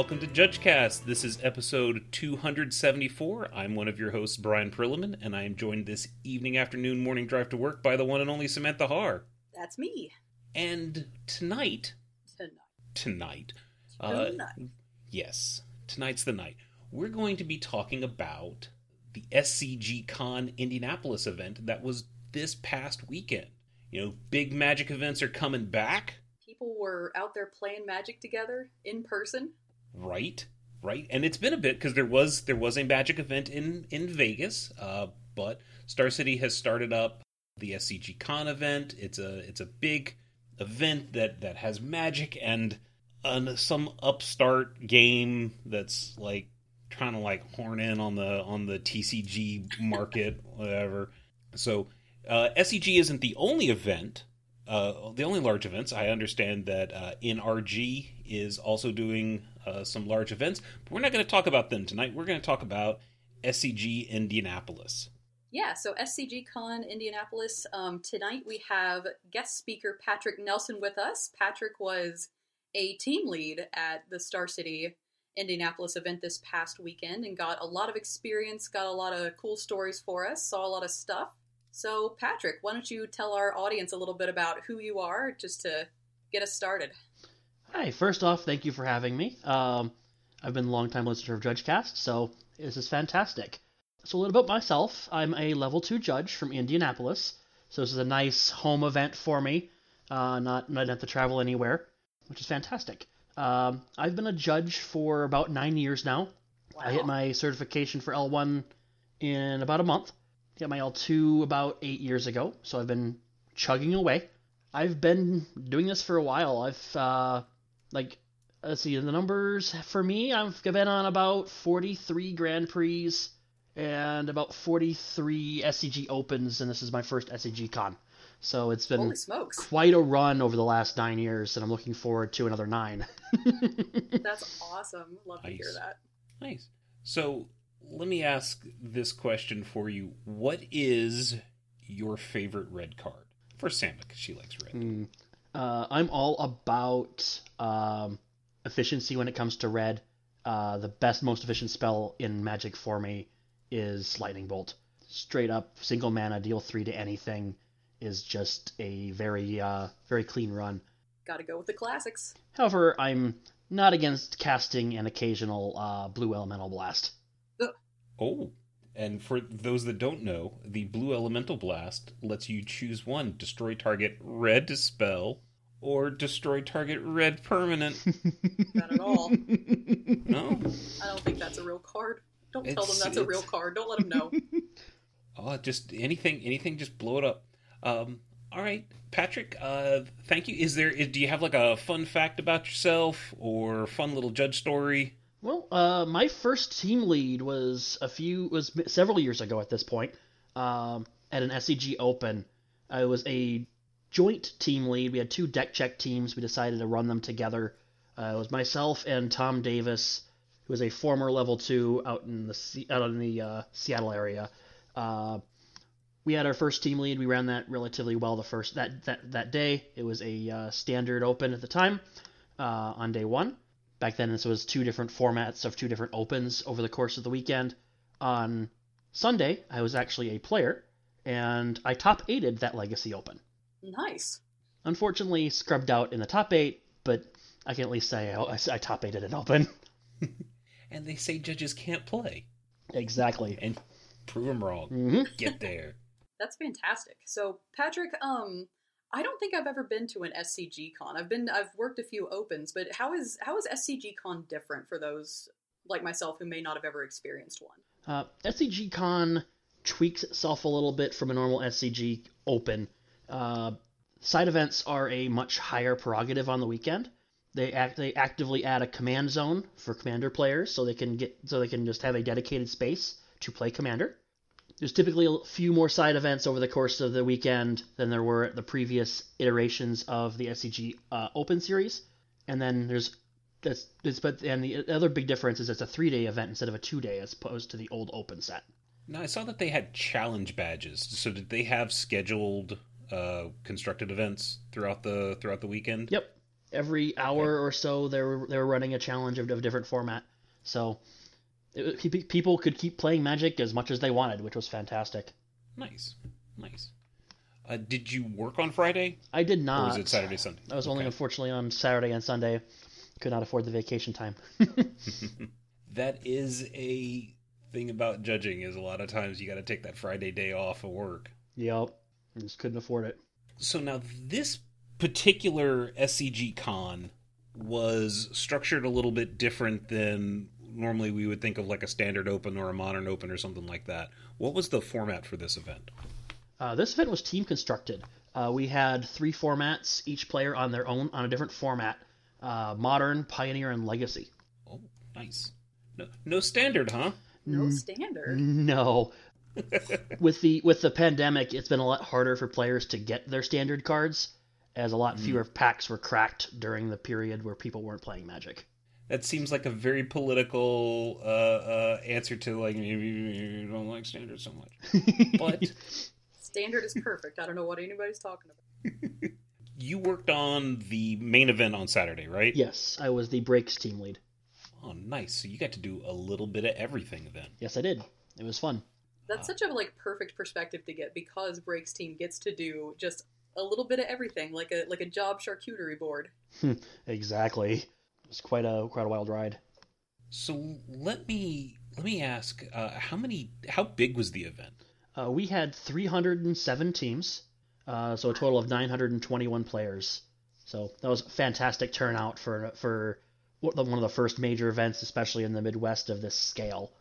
welcome to JudgeCast. This is episode 274. I'm one of your hosts, Brian Prillaman, and I am joined this evening, afternoon, morning drive to work by the one and only Samantha Harr. That's me. And tonight, Tonight. tonight, uh, Tonight. yes, tonight's the night. We're going to be talking about the SCG Con Indianapolis event that was this past weekend. You know, big magic events are coming back. People were out there playing magic together in person. Right. Right. And it's been a bit because there was there was a magic event in in vegas uh, but star city has started up the scg con event. It's a it's a big event that that has magic and uh, some upstart game that's like trying to like horn in on the on the tcg market whatever. So uh, scg isn't the only event uh, the only large events. I understand that uh, NRG is also doing uh, some large events, but we're not going to talk about them tonight. We're going to talk about SCG Indianapolis. Yeah, so SCG Con Indianapolis. Um, tonight we have guest speaker Patrick Nelson with us. Patrick was a team lead at the Star City Indianapolis event this past weekend and got a lot of experience, got a lot of cool stories for us, saw a lot of stuff. So, Patrick, why don't you tell our audience a little bit about who you are just to get us started? Hi, first off, thank you for having me. Um, I've been a long-time listener of JudgeCast, so this is fantastic. So, a little about myself. I'm a level 2 judge from Indianapolis, so this is a nice home event for me, uh, not, not have to travel anywhere, which is fantastic. Um, I've been a judge for about nine years now. I hit my certification for L1 in about a month. Got my L2 about eight years ago, so I've been chugging away. I've been doing this for a while. I've uh, like let's see the numbers for me. I've been on about 43 Grand Prix and about 43 SCG Opens, and this is my first SCG Con. So it's been quite a run over the last nine years, and I'm looking forward to another nine. That's awesome. Love to hear that. Nice. So let me ask this question for you: What is your favorite red card for Sam? Because she likes red. Mm. Uh, I'm all about um, efficiency when it comes to red. Uh, the best, most efficient spell in Magic for me is Lightning Bolt. Straight up, single mana, deal three to anything is just a very, uh, very clean run. Gotta go with the classics. However, I'm not against casting an occasional uh, Blue Elemental Blast. Oh, and for those that don't know, the Blue Elemental Blast lets you choose one: destroy target red spell or destroy target red permanent. Not at all. no. I don't think that's a real card. Don't tell them that's a real it's- card. Don't let them know. Oh, just anything, anything, just blow it up. Um, all right, Patrick. Uh, thank you. Is there? Is, do you have like a fun fact about yourself or fun little judge story? Well, uh, my first team lead was a few was several years ago at this point. Um, at an SCG Open, I was a joint team lead. We had two deck check teams. We decided to run them together. Uh, it was myself and Tom Davis, who was a former level two out in the out in the uh, Seattle area. Uh, we had our first team lead. We ran that relatively well the first that that, that day. It was a uh, standard open at the time uh, on day one. Back then, this was two different formats of two different opens over the course of the weekend. On Sunday, I was actually a player, and I top eighted that Legacy Open. Nice. Unfortunately, scrubbed out in the top eight, but I can at least say I, I top eighted an Open. And they say judges can't play, exactly. and prove them wrong. hmm Get there. That's fantastic. So, Patrick, um, I don't think I've ever been to an SCG con. I've been, I've worked a few opens, but how is how is SCG con different for those like myself who may not have ever experienced one? Uh, SCG Con tweaks itself a little bit from a normal SCG Open. Uh, side events are a much higher prerogative on the weekend. They act they actively add a command zone for commander players, so they can get so they can just have a dedicated space to play commander. There's typically a few more side events over the course of the weekend than there were at the previous iterations of the SCG uh, Open series, and then there's that's, that's but and the other big difference is it's a three day event instead of a two day as opposed to the old Open set. Now I saw that they had challenge badges. So did they have scheduled uh, constructed events throughout the throughout the weekend? Yep. Every hour or so, they were they were running a challenge of, of a different format. So it, people could keep playing Magic as much as they wanted, which was fantastic. Nice, nice. Uh, did you work on Friday, I did or not. was it Saturday, Sunday? I was only unfortunately on Saturday and Sunday. Could not afford the vacation time. that is a thing about judging. Is a lot of times you got to take that Friday day off of work. yep. I just couldn't afford it. So now this particular SCG con was structured a little bit different than normally we would think of like a standard open or a modern open or something like that. What was the format for this event? Uh, this event was team constructed. Uh, we had three formats, each player on their own on a different format: uh, modern, pioneer, and legacy. Oh, nice. No, no standard, huh? No Mm. standard. No. with the with the pandemic, it's been a lot harder for players to get their standard cards, as a lot fewer packs were cracked during the period where people weren't playing Magic. That seems like a very political uh, uh, answer to like maybe you don't like standard so much. But Standard is perfect. I don't know what anybody's talking about. you worked on the main event on Saturday, right? yes, I was the breaks team lead. Oh, nice. So you got to do a little bit of everything then. Yes, I did. It was fun. That's such a like perfect perspective to get because Breaks team gets to do just a little bit of everything, like a like a job charcuterie board. Exactly. Was quite a quite a wild ride. So let me let me ask, uh, how many? How big was the event? Uh, we had 307 teams, uh, so a total of 921 players. So that was a fantastic turnout for for one of the first major events, especially in the Midwest of this scale.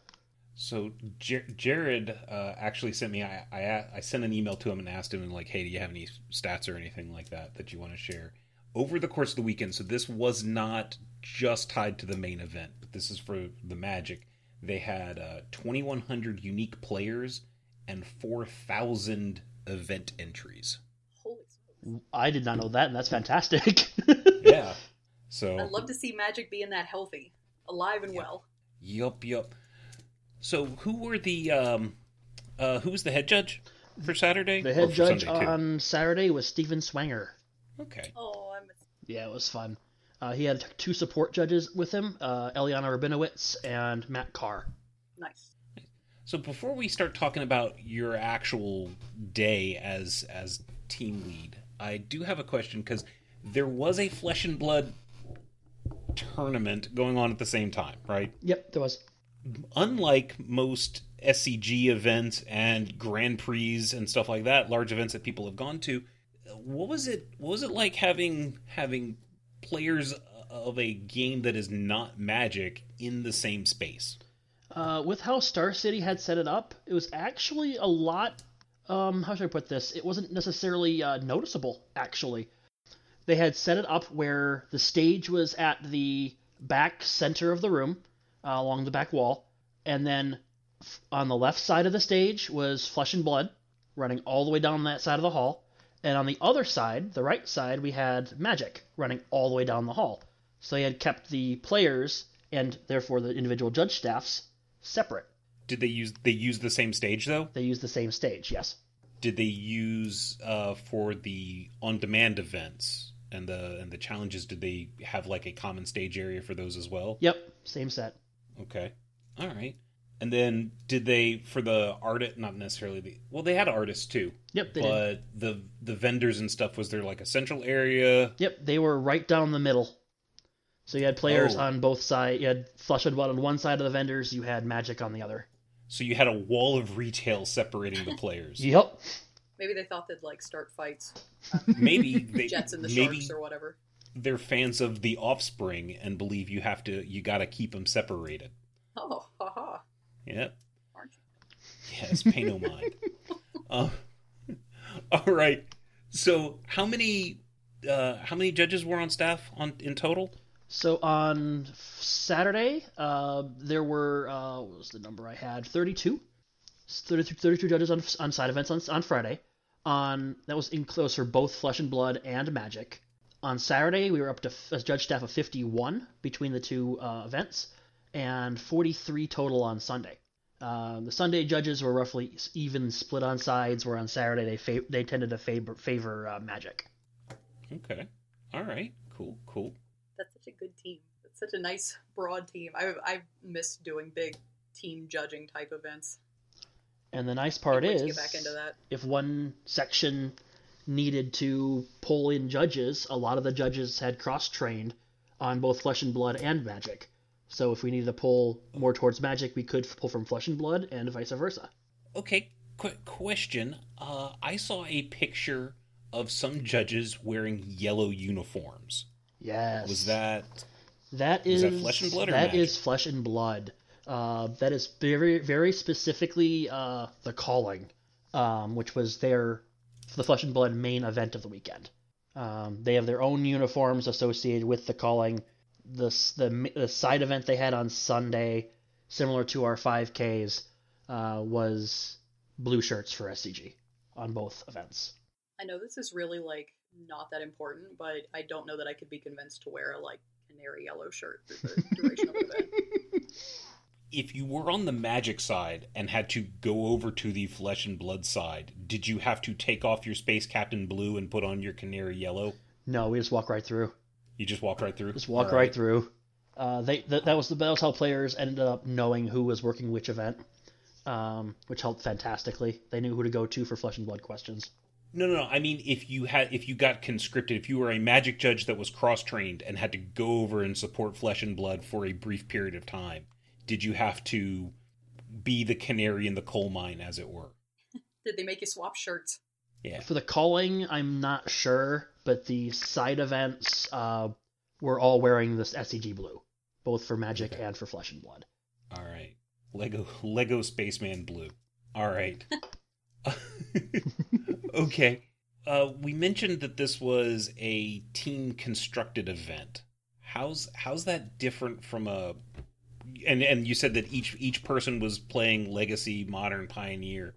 So Jer- Jared uh, actually sent me. I, I I sent an email to him and asked him like, "Hey, do you have any stats or anything like that that you want to share?" Over the course of the weekend, so this was not just tied to the main event. But this is for the Magic. They had uh, 2,100 unique players and 4,000 event entries. Holy. I did not know that, and that's fantastic. Yeah. So I'd love to see Magic being that healthy, alive and Yeah. well. Yup, yup. So who were the um uh who was the head judge for Saturday? the head judge Sunday, too? on Saturday was Steven Swanger. Okay. Oh, I miss. Yeah, it was fun. Uh, he had two support judges with him, uh, Eliana Rabinowitz and Matt Carr. Nice. So before we start talking about your actual day as as team lead, I do have a question because there was a flesh and blood tournament going on at the same time, right? Yep, there was. unlike most SCG events and Grand Prix and stuff like that, large events that people have gone to, what was it? What was it like having having players of a game that is not Magic in the same space? Uh, with how Star City had set it up, it was actually a lot. Um, how should I put this? It wasn't necessarily uh, noticeable. Actually, they had set it up where the stage was at the back center of the room, uh, along the back wall, and then f- on the left side of the stage was Flesh and Blood, running all the way down that side of the hall, and on the other side, the right side, we had Magic running all the way down the hall. So they had kept the players and therefore the individual judge staffs separate. Did they use they use the same stage though? They used the same stage, yes. Did they use uh, for the on demand events and the and the challenges? Did they have like a common stage area for those as well? Yep, same set. Okay. All right. And then did they for the artist not necessarily the well they had artists too. Yep, they did. but the the vendors and stuff was there like a central area? Yep, they were right down the middle. So you had players Oh. on both sides. You had Flesh and Blood on one side of the vendors. You had Magic on the other. So you had a wall of retail separating the players. Yep. Maybe they thought they'd like start fights, Maybe they Jets and the maybe Sharks or whatever. they're fans of the Offspring and believe you have to you got to keep them separated. Oh, haha. Yep. Aren't you? Yes, pay no mind. Uh, all right. So how many uh, how many judges were on staff on in total? So on Saturday, uh, there were uh, what was the number I had? 32. 32, 32 judges on, on side events on, on Friday. On that was in close for both Flesh and Blood and Magic. On Saturday, we were up to f- a judge staff of 51 between the two uh, events, and 43 total on Sunday. Uh, the Sunday judges were roughly even split on sides, where on Saturday they fa- they tended to favor favor uh, Magic. Okay. All right. Cool. Cool. That's such a good team. That's such a nice broad team. I I miss doing big team judging type events. And the nice part is, get back into that. if one section needed to pull in judges, a lot of the judges had cross trained on both Flesh and Blood and Magic. So if we needed to pull more towards Magic, we could pull from Flesh and Blood and vice versa. Okay. Quick question. Uh, I saw a picture of some judges wearing yellow uniforms. Yes. Was that That Is that Flesh and Blood or that Magic? is Flesh and Blood. Uh, that is very very specifically uh, the calling, um, which was their the Flesh and Blood main event of the weekend. Um, they have their own uniforms associated with the calling. The, the the side event they had on Sunday, similar to our 5Ks, uh, was blue shirts for SCG on both events. I know this is really like not that important, but I don't know that I could be convinced to wear a like canary yellow shirt through the duration of the event. if you were on the magic side and had to go over to the flesh and blood side, did you have to take off your space captain blue and put on your canary yellow? No, we just walk right through. You just walk right through. Just walk right through. Uh, they th- that was the that was how players ended up knowing who was working which event, um, which helped fantastically. They knew who to go to for flesh and blood questions. No, no, no. I mean, if you had, if you got conscripted, if you were a magic judge that was cross trained and had to go over and support flesh and blood for a brief period of time, did you have to be the canary in the coal mine, as it were? Did they make you swap shirts? Yeah. For the calling, I'm not sure, but the side events uh, were all wearing this SCG blue, both for magic Okay. and for flesh and blood. All right. Lego Lego Spaceman Blue. All right. okay. Uh, we mentioned that this was a team constructed event. How's how's that different from a and and you said that each each person was playing Legacy, Modern, Pioneer.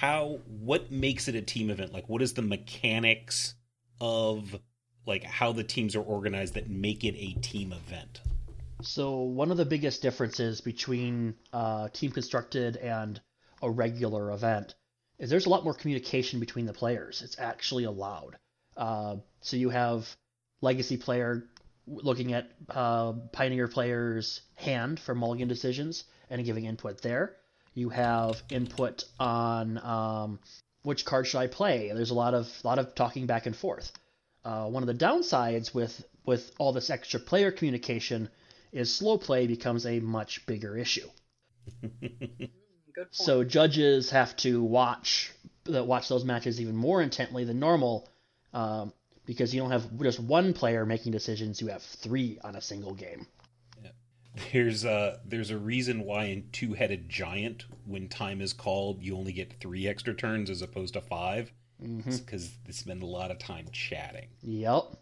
How what makes it a team event? Like what is the mechanics of like how the teams are organized that make it a team event? So one of the biggest differences between uh, team constructed and a regular event is there's a lot more communication between the players. It's actually allowed. Uh, so you have legacy player looking at uh, pioneer player's hand for mulligan decisions and giving input there. You have input on um, which card should I play. There's a lot of lot of talking back and forth. Uh, one of the downsides with with all this extra player communication is slow play becomes a much bigger issue. So judges have to watch that watch those matches even more intently than normal, um, because you don't have just one player making decisions; you have three on a single game. There's a there's a reason why in two headed giant, when time is called, you only get three extra turns as opposed to five. Mm-hmm. because they spend a lot of time chatting. Yep.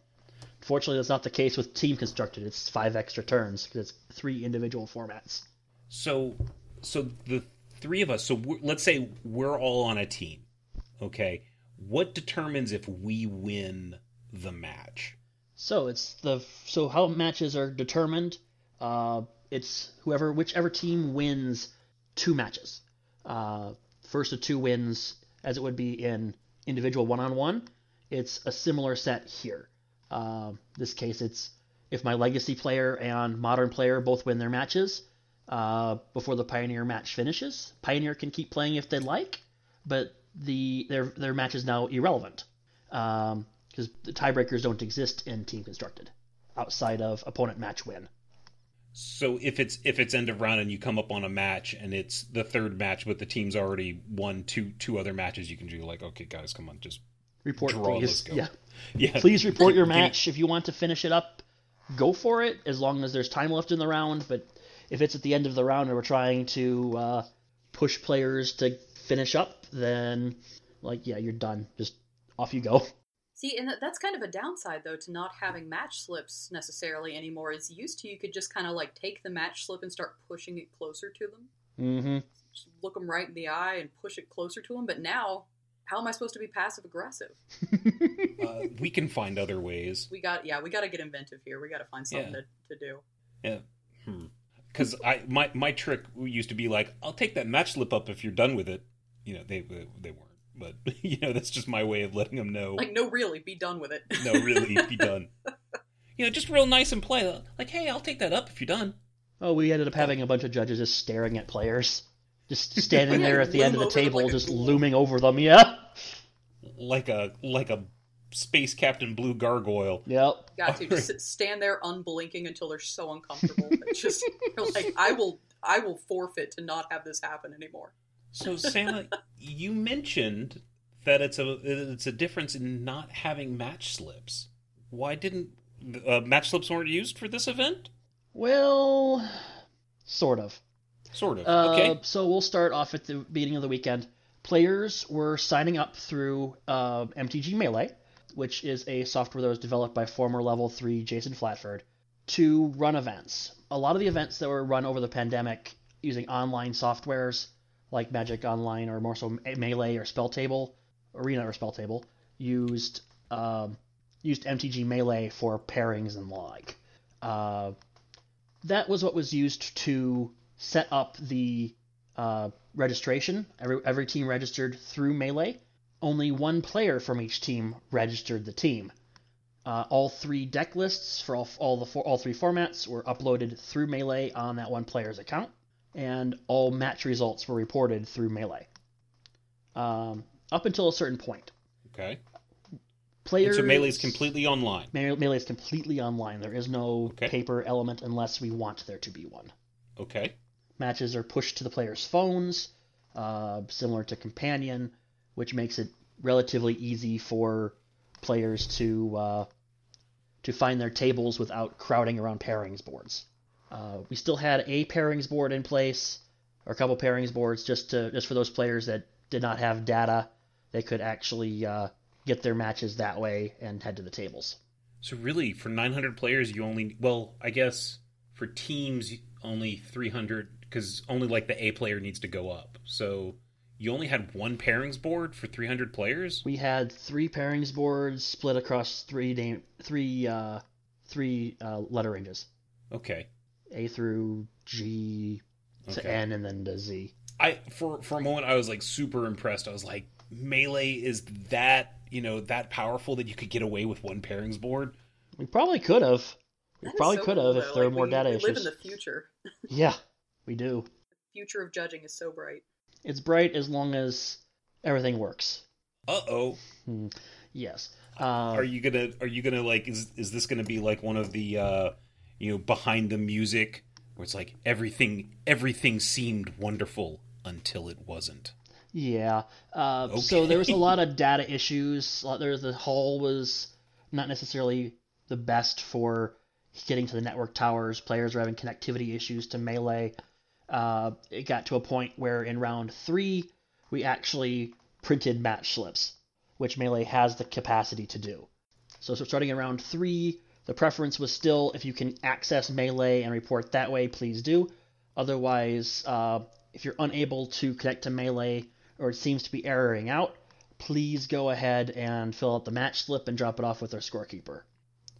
Fortunately, that's not the case with team constructed. It's five extra turns because it's three individual formats. So, so the three of us. So let's say we're all on a team. Okay, what determines if we win the match? So it's the so how matches are determined. Uh, it's whoever whichever team wins two matches. Uh, first of two wins, as it would be in individual one-on-one. It's a similar set here. Uh, this case, it's if my legacy player and modern player both win their matches uh, before the pioneer match finishes. Pioneer can keep playing if they like, but the their their match is now irrelevant because the tiebreakers don't exist in team constructed outside of opponent match win. So if it's if it's end of round and you come up on a match and it's the third match, but the team's already won two two other matches, you can do like, okay, guys, come on, just Report, Draw, please. let's go. Yeah, yeah, please report your match if you want to finish it up. Go for it as long as there's time left in the round. But if it's at the end of the round and we're trying to uh, push players to finish up, then like yeah, you're done. Just off you go. See, and that's kind of a downside though to not having match slips necessarily anymore. As used to, you could just kind of like take the match slip and start pushing it closer to them. Mm-hmm. Just look them right in the eye and push it closer to them. But now, how am I supposed to be passive aggressive? uh, we can find other ways. We got yeah, we got to get inventive here. We got to find something Yeah. to, to do. Yeah. Because I my my trick used to be like, I'll take that match slip up if you're done with it. You know, they they, they weren't. But you know that's just my way of letting them know. Like, no, really, be done with it. no, really, be done. You know, just real nice and play. Like, hey, I'll take that up if you're done. Oh, we ended up having a bunch of judges just staring at players, just standing there at the end of the Loom over them table, like just ghoul. looming over them. Yeah. Like a like a space captain blue gargoyle. Yep. Got to just stand there unblinking until they're so uncomfortable. It's just you're like, I will, I will forfeit to not have this happen anymore. So, Santa, you mentioned that it's a it's a difference in not having match slips. Why didn't uh, match slips weren't used for this event? Well, sort of. Sort of. Uh, okay. So we'll start off at the beginning of the weekend. Players were signing up through uh, MTG Melee, which is a software that was developed by former Level 3 Jason Flatford, to run events. A lot of the events that were run over the pandemic using online softwares like Magic Online or more so Melee or Spell Table, Arena or Spell Table, used um, used MTG Melee for pairings and the like. Uh, that was what was used to set up the uh, registration. Every every team registered through Melee. Only one player from each team registered the team. Uh, all three deck lists for all, all the four, all three formats were uploaded through Melee on that one player's account, and all match results were reported through Melee. Um, up until a certain point, Okay. players. And so melee is completely online. Me- Melee is completely online. There is no Okay. paper element unless we want there to be one. Okay. Matches are pushed to the players' phones, uh, similar to Companion, which makes it relatively easy for players to uh, to find their tables without crowding around pairings boards. Uh, we still had a pairings board in place, or a couple pairings boards, just to just for those players that did not have data, they could actually uh, get their matches that way and head to the tables. So really, for 900 players, you only well, I guess for teams only 300 because only like the A player needs to go up. So you only had one pairings board for 300 players. We had three pairings boards split across three name, three uh, three uh, letter ranges, Okay. A through G to Okay. N and then to Z. I for for a moment I was like super impressed. I was like, melee is that you know that powerful that you could get away with one pairings board. We probably could have. We That is probably so could cool, have if though. there were Like, more we, data we issues. live in the future. Yeah, we do. Future of judging is so bright. It's bright as long as everything works. Uh oh. Yes. Uh, Are you gonna are you gonna like is is this gonna be like one of the uh you know behind the music where it's like everything everything seemed wonderful until it wasn't. Yeah. Uh, So there was a lot of data issues. There, the hall was not necessarily the best for getting to the network towers. Players were having connectivity issues to melee. Uh, it got to a point where in round three we actually printed match slips, which melee has the capacity to do. So, so starting in round three, the preference was still if you can access melee and report that way, please do. Otherwise, uh, if you're unable to connect to melee or it seems to be erroring out, please go ahead and fill out the match slip and drop it off with our scorekeeper.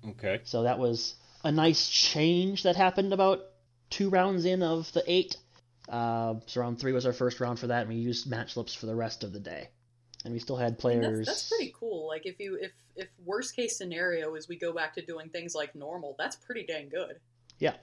Okay. So that was a nice change that happened about two rounds in of the eight. Uh, so round three was our first round for that, and we used match slips for the rest of the day. And we still had players. That's, that's pretty cool. Like if you if if worst case scenario is we go back to doing things like normal, that's pretty dang good. Yeah.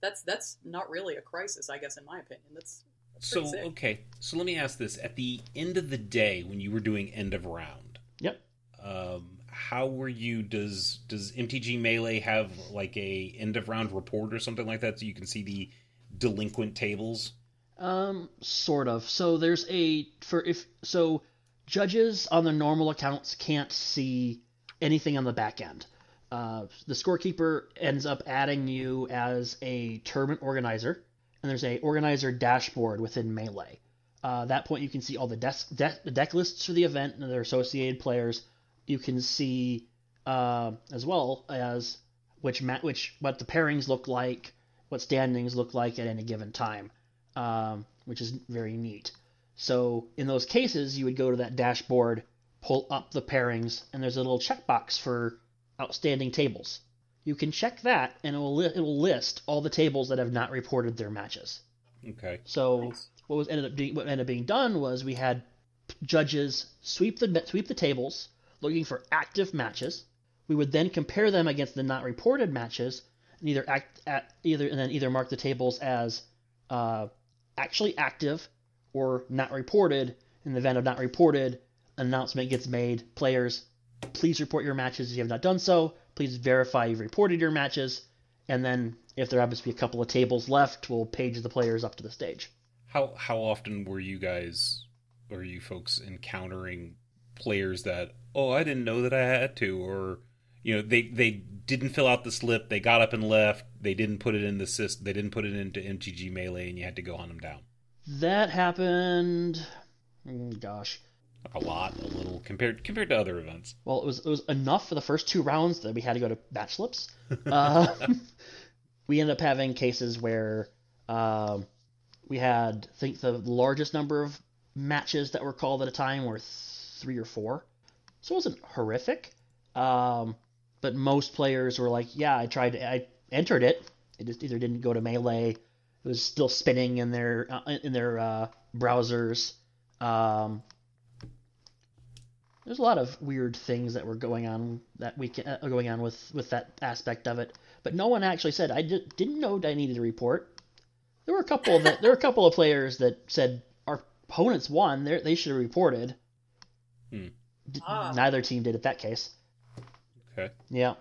That's that's not really a crisis, I guess, in my opinion. That's So sick. okay, so let me ask this: at the end of the day, when you were doing end of round, Yep. um, how were you? Does does MTG Melee have like a end of round report or something like that, so you can see the delinquent tables? Um, sort of. So there's a for if so judges on the normal accounts can't see anything on the back end. Uh, the scorekeeper ends up adding you as a tournament organizer, and there's a organizer dashboard within Melee. Uh, at that point, you can see all the desk de- the deck lists for the event and their associated players. You can see uh, as well as which ma- which what the pairings look like, what standings look like at any given time um, which is very neat. So in those cases, you would go to that dashboard, pull up the pairings, and there's a little checkbox for outstanding tables. You can check that, and it will li- it will list all the tables that have not reported their matches. Okay. So Nice. what was ended up being, what ended up being done was we had judges sweep the sweep the tables looking for active matches. We would then compare them against the not reported matches and either act at either and then either mark the tables as uh, actually active or not reported. In the event of not reported, an announcement gets made. Players, please report your matches if you have not done so. Please verify you've reported your matches. And then, if there happens to be a couple of tables left, we'll page the players up to the stage. How how often were you guys or you folks encountering players that oh I didn't know that I had to or you know they they didn't fill out the slip they got up and left they didn't put it in the system they didn't put it into MTG melee and you had to go hunt them down. That happened. mm, Gosh, a lot, a little compared compared to other events. Well, it was it was enough for the first two rounds that we had to go to batch slips. uh, we ended up having cases where um, we had I think the largest number of matches that were called at a time were three or four, so it wasn't horrific. Um, but most players were like, "Yeah, I tried, I entered it. It just either didn't go to melee. It was still spinning in their uh, in their uh, browsers." Um, there's a lot of weird things that were going on that weekend, uh, going on with with that aspect of it. But no one actually said I di- didn't know I needed to report. There were a couple that there were a couple of players that said our opponents won. They they should have reported. Hmm. D- Ah. Neither team did at that case. Okay. Yeah,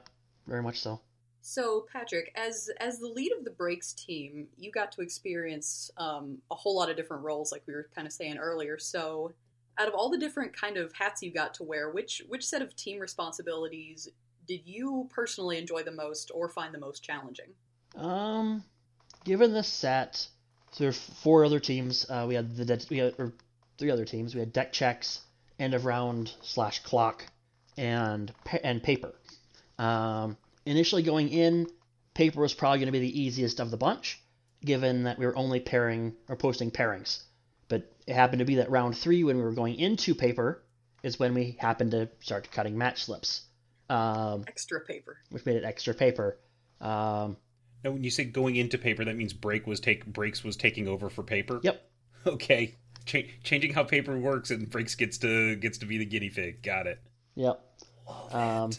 very much so. So, Patrick, as as the lead of the breaks team, you got to experience um, a whole lot of different roles, like we were kind of saying earlier. So, out of all the different kind of hats you got to wear, which which set of team responsibilities did you personally enjoy the most or find the most challenging? Um, given the set, so there are four other teams. Uh, we had the de- we had or three other teams. We had deck checks, end of round slash clock, and pa- and paper. Um, initially going in, paper was probably going to be the easiest of the bunch, given that we were only pairing or posting pairings. But it happened to be that round three, when we were going into paper, is when we happened to start cutting match slips, um, Extra paper. which made it extra paper. Um, Now, when you say going into paper, that means break was take breaks was taking over for paper. Yep. Okay. Ch- changing how paper works and breaks gets to gets to be the guinea pig. Got it. Yep. Um,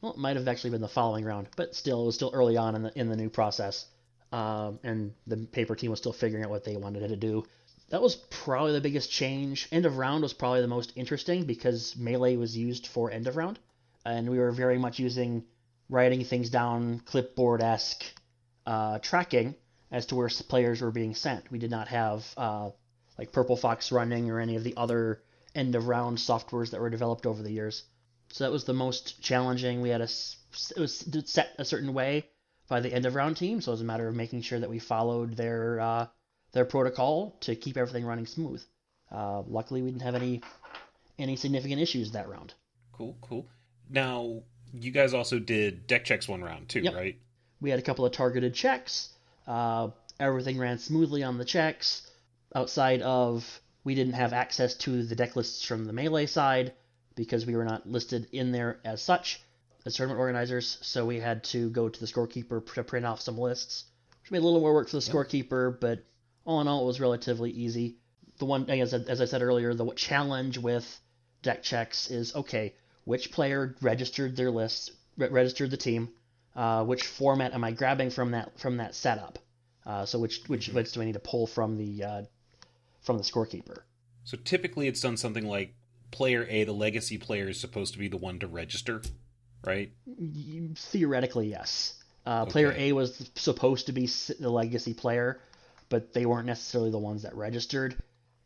well, it might have actually been the following round, but still, it was still early on in the in the new process, um, and the paper team was still figuring out what they wanted to do. That was probably the biggest change. End of round was probably the most interesting because melee was used for end of round, and we were very much using writing things down, clipboard esque uh, tracking as to where players were being sent. We did not have uh, like Purple Fox running or any of the other end of round softwares that were developed over the years. So that was the most challenging. We had a it was set a certain way by the end of round team, so it was a matter of making sure that we followed their uh, their protocol to keep everything running smooth. Uh, luckily, we didn't have any any significant issues that round. Cool, cool. Now, you guys also did deck checks one round too, Yep. right? We had a couple of targeted checks. Uh, everything ran smoothly on the checks. Outside of we didn't have access to the deck lists from the melee side because we were not listed in there as such as tournament organizers. So we had to go to the scorekeeper to print off some lists, which made a little more work for the scorekeeper. But all in all, it was relatively easy. The one, as, as I said earlier, the challenge with deck checks is okay, which player registered their list, re- registered the team, uh, which format am I grabbing from that from that setup? Uh, so which which lists do I need to pull from the uh, from the scorekeeper? So typically, it's done something like player A, the legacy player, is supposed to be the one to register, right? Theoretically, yes. Uh, Player A was supposed to be the legacy player, but they weren't necessarily the ones that registered,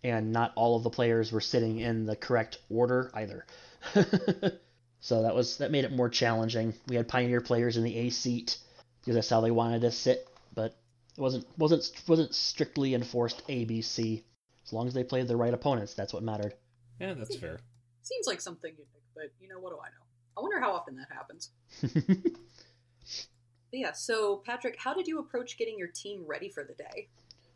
and not all of the players were sitting in the correct order either. so that was that made it more challenging. We had pioneer players in the A seat because that's how they wanted to sit, but it wasn't wasn't wasn't strictly enforced A B C. As long as they played the right opponents, that's what mattered. Yeah, that's fair. Seems like something you'd pick, but you know, what do I know? I wonder how often that happens. Yeah, so Patrick, how did you approach getting your team ready for the day?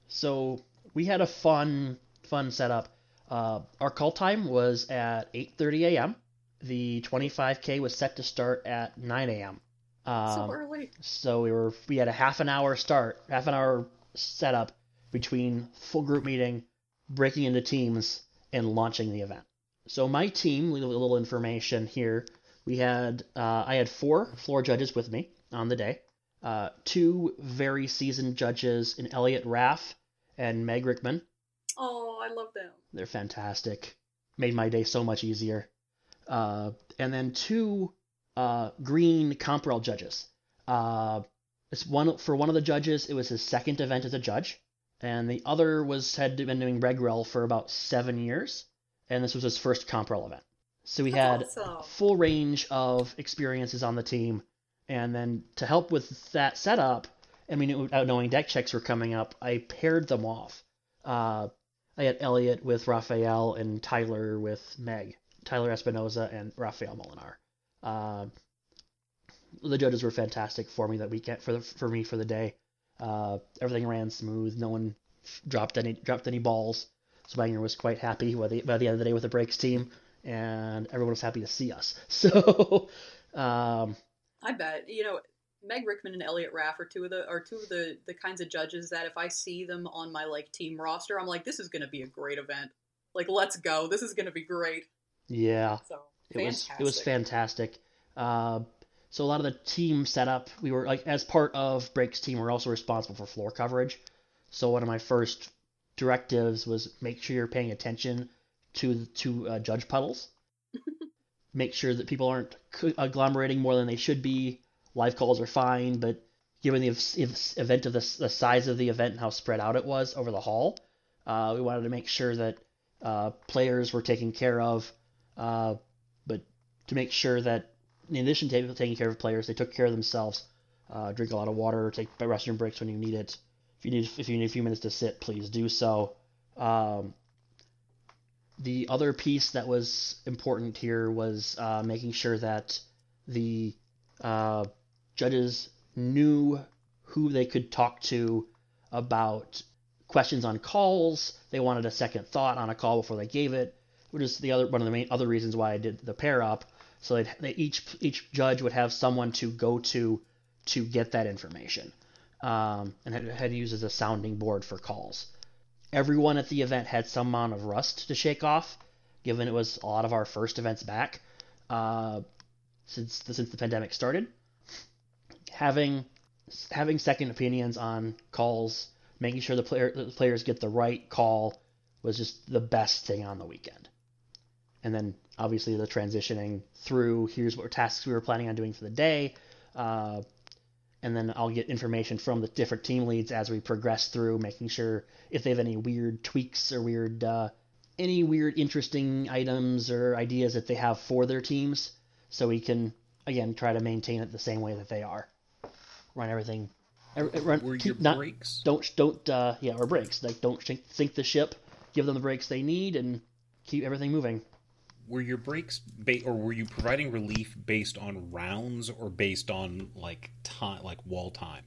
So we had a fun, fun setup. Uh, our call time was at 8:30 a.m. The 25k was set to start at 9 a.m. Um, so early. so we were we had a half an hour start, half an hour setup between full group meeting, breaking into teams, and launching the event. So my team, a little information here. We had uh, I had four floor judges with me on the day. Uh, two very seasoned judges in Elliot Raff and Meg Rickman. Oh, I love them. They're fantastic. Made my day so much easier. Uh, and then two uh, green Comprel judges. Uh, it's one for one of the judges. It was his second event as a judge, and the other was had been doing Regrel for about seven years, and this was his first Comprel event. So we had awesome. full range of experiences on the team, and then to help with that setup, I mean, without knowing deck checks were coming up, I paired them off. Uh, I had Elliot with Raphael and Tyler with Meg. Tyler Espinoza and Raphael Molinar. Uh, the judges were fantastic for me that weekend for the, for me for the day. Uh, everything ran smooth. No one dropped any dropped any balls. So Swanger was quite happy by the, by the end of the day with the breaks team, and everyone was happy to see us. So, um, I bet you know Meg Rickman and Elliot Raff are two of the are two of the the kinds of judges that if I see them on my like team roster, I'm like, this is going to be a great event. Like, let's go. This is going to be great. yeah, So it was fantastic. it was fantastic. Uh, so a lot of the team setup, we were like as part of Breaks team, we're also responsible for floor coverage. So one of my first directives was make sure you're paying attention to to uh, judge puddles. make sure that people aren't agglomerating more than they should be. Live calls are fine, but given the ev- ev- event of the, the size of the event and how spread out it was over the hall, uh, we wanted to make sure that uh, players were taken care of. Uh, but to make sure that in addition to taking care of players, they took care of themselves. Uh, drink a lot of water, take restroom breaks when you need it. If you need if you need a few minutes to sit, please do so. Um, the other piece that was important here was uh, making sure that the uh, judges knew who they could talk to about questions on calls. They wanted a second thought on a call before they gave it, which is the other one of the main other reasons why I did the pair up. So they each each judge would have someone to go to to get that information, um, and had, had to use as a sounding board for calls. Everyone at the event had some amount of rust to shake off, given it was a lot of our first events back uh, since the, since the pandemic started. Having having second opinions on calls, making sure the player the players get the right call was just the best thing on the weekend. And then obviously the transitioning through here's what tasks we were planning on doing for the day. Uh, and then I'll get information from the different team leads as we progress through, making sure if they have any weird tweaks or weird, uh, any weird interesting items or ideas that they have for their teams, so we can again try to maintain it the same way that they are. Run everything. Run, Were keep not, breaks? don't don't uh, yeah or breaks like don't sink, sink the ship. Give them the breaks they need and keep everything moving. Were your breaks ba- or were you providing relief based on rounds or based on like time, like wall time?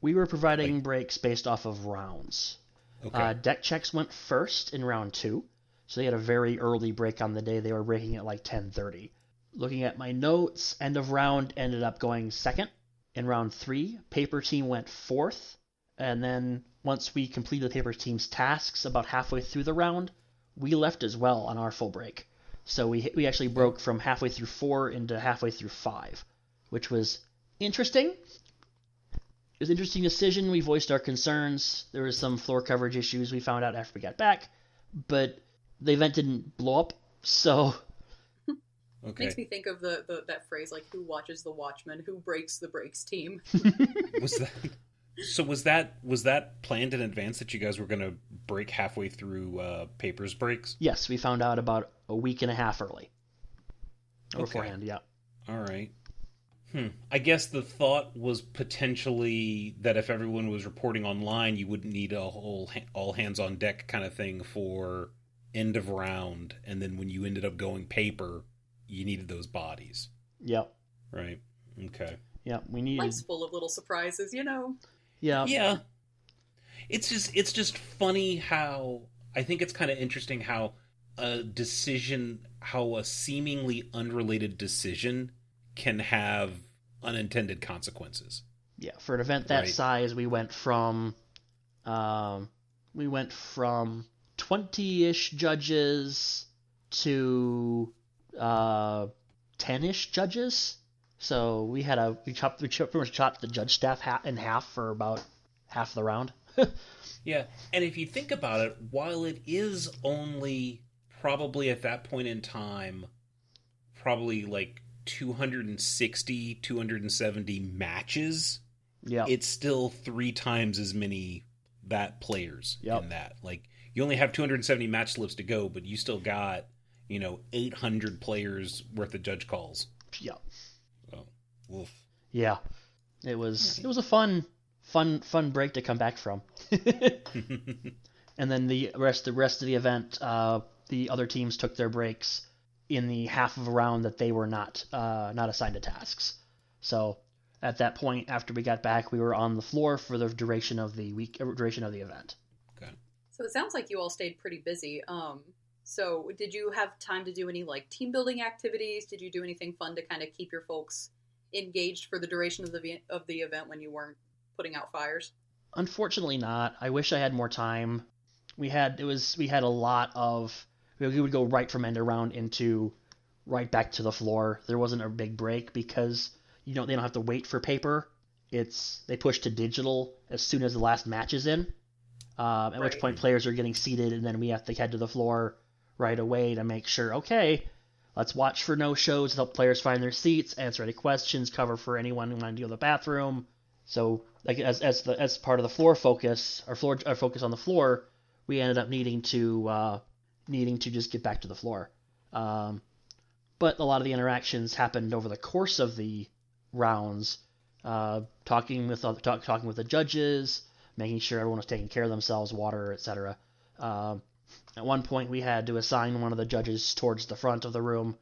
We were providing breaks based off of rounds. Okay. Uh, deck checks went first in round two, so they had a very early break on the day. They were breaking at like 10:30. Looking at my notes, end of round ended up going second. In round three, paper team went fourth, and then once we completed the paper team's tasks about halfway through the round, we left as well on our full break. So we we actually broke from halfway through four into halfway through five, which was interesting. It was an interesting decision. We voiced our concerns. There was some floor coverage issues we found out after we got back, but the event didn't blow up. So okay. Makes me think of the, the that phrase like who watches the Watchmen, who breaks the breaks team. was that so? Was that was that planned in advance that you guys were going to break halfway through uh, papers breaks? yes, we found out about a week and a half early. Okay. Beforehand, yeah. All right. Hmm. I guess the thought was potentially that if everyone was reporting online, you wouldn't need a whole ha- all hands on deck kind of thing for end of round, and then when you ended up going paper, you needed those bodies, Yep. right? Okay. Yeah, We needed. Life's full of little surprises, you know. Yeah. Yeah. It's just it's just funny how I think it's kind of interesting how a decision how a seemingly unrelated decision can have unintended consequences. Yeah, for an event that Right. size, we went from, um, we went from 20-ish judges to uh 10-ish judges. So we had a we chopped we chopped, pretty much chopped the judge staff ha- in half for about half the round. Yeah, and if you think about it, while it is only probably at that point in time, probably like 260, 270 matches, yeah. it's still three times as many that players Yep. in that. Like you only have 270 match slips to go, but you still got you know 800 players worth of judge calls. yeah. So, woof. Yeah. It was it was a fun fun fun break to come back from. and then the rest the rest of the event, uh, the other teams took their breaks in the half of a round that they were not uh, not assigned to tasks. So at that point, after we got back, we were on the floor for the duration of the week uh, duration of the event. So it sounds like you all stayed pretty busy. Um, so did you have time to do any like team building activities? Did you do anything fun to kind of keep your folks engaged for the duration of the of the event when you weren't putting out fires? Unfortunately, not. I wish I had more time. We had it was we had a lot of we would go right from end around into right back to the floor. There wasn't a big break because you don't they don't have to wait for paper. It's they push to digital as soon as the last match is in. Um, at which point players are getting seated, and then we have to head to the floor right away to make sure. Okay, let's watch for no shows, help players find their seats, answer any questions, cover for anyone who want to go to the bathroom. So, like as as the as part of the floor focus, our floor our focus on the floor, we ended up needing to uh, needing to just get back to the floor. Um, but a lot of the interactions happened over the course of the rounds, uh, talking with talk, talking with the judges, making sure everyone was taking care of themselves, water, etc. Um, at one point, we had to assign one of the judges towards the front of the room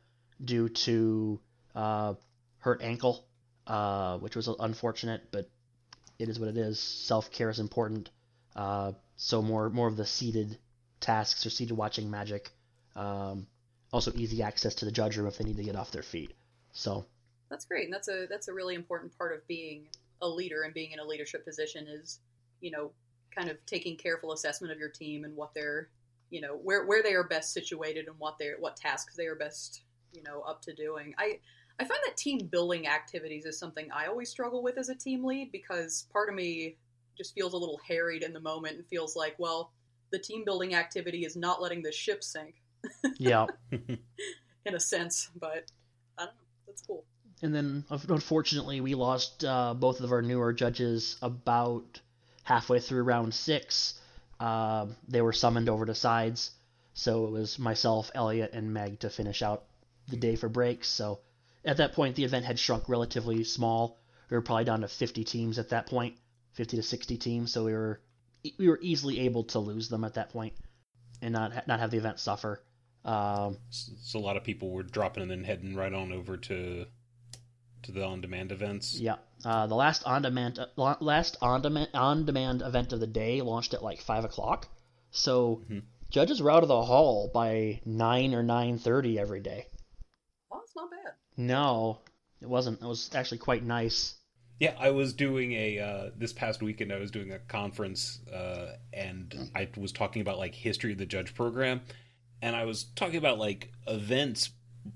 due to uh, hurt ankle, uh, which was unfortunate, but it is what it is. Self care is important. Uh, so more more of the seated tasks or seated watching magic. Um, also, easy access to the judge room if they need to get off their feet. So That's great, and that's a that's a really important part of being a leader and being in a leadership position is, you know, kind of taking careful assessment of your team and what they're, you know, where where they are best situated and what they're what tasks they are best, you know, up to doing. I I find that team building activities is something I always struggle with as a team lead because part of me just feels a little harried in the moment and feels like, well, the team building activity is not letting the ship sink yeah. in a sense, but I don't know. That's cool. And then, unfortunately, we lost uh, both of our newer judges about halfway through round six. Uh, they were summoned over to sides, so it was myself, Elliot, and Meg to finish out the day for breaks. So at that point, the event had shrunk relatively small. We were probably down to 50 teams at that point, 50 to 60 teams. So we were we were easily able to lose them at that point and not not have the event suffer. Um, So a lot of people were dropping and then heading right on over to to the on-demand events. Yeah. Uh, the last on demand uh, last on demand on demand event of the day launched at like five o'clock, so Mhm. judges were out of the hall by nine or nine thirty every day. Oh, it's not bad. No, it wasn't. It was actually quite nice. Yeah, I was doing a uh, this past weekend. I was doing a conference, uh, and I was talking about like history of the judge program, and I was talking about like events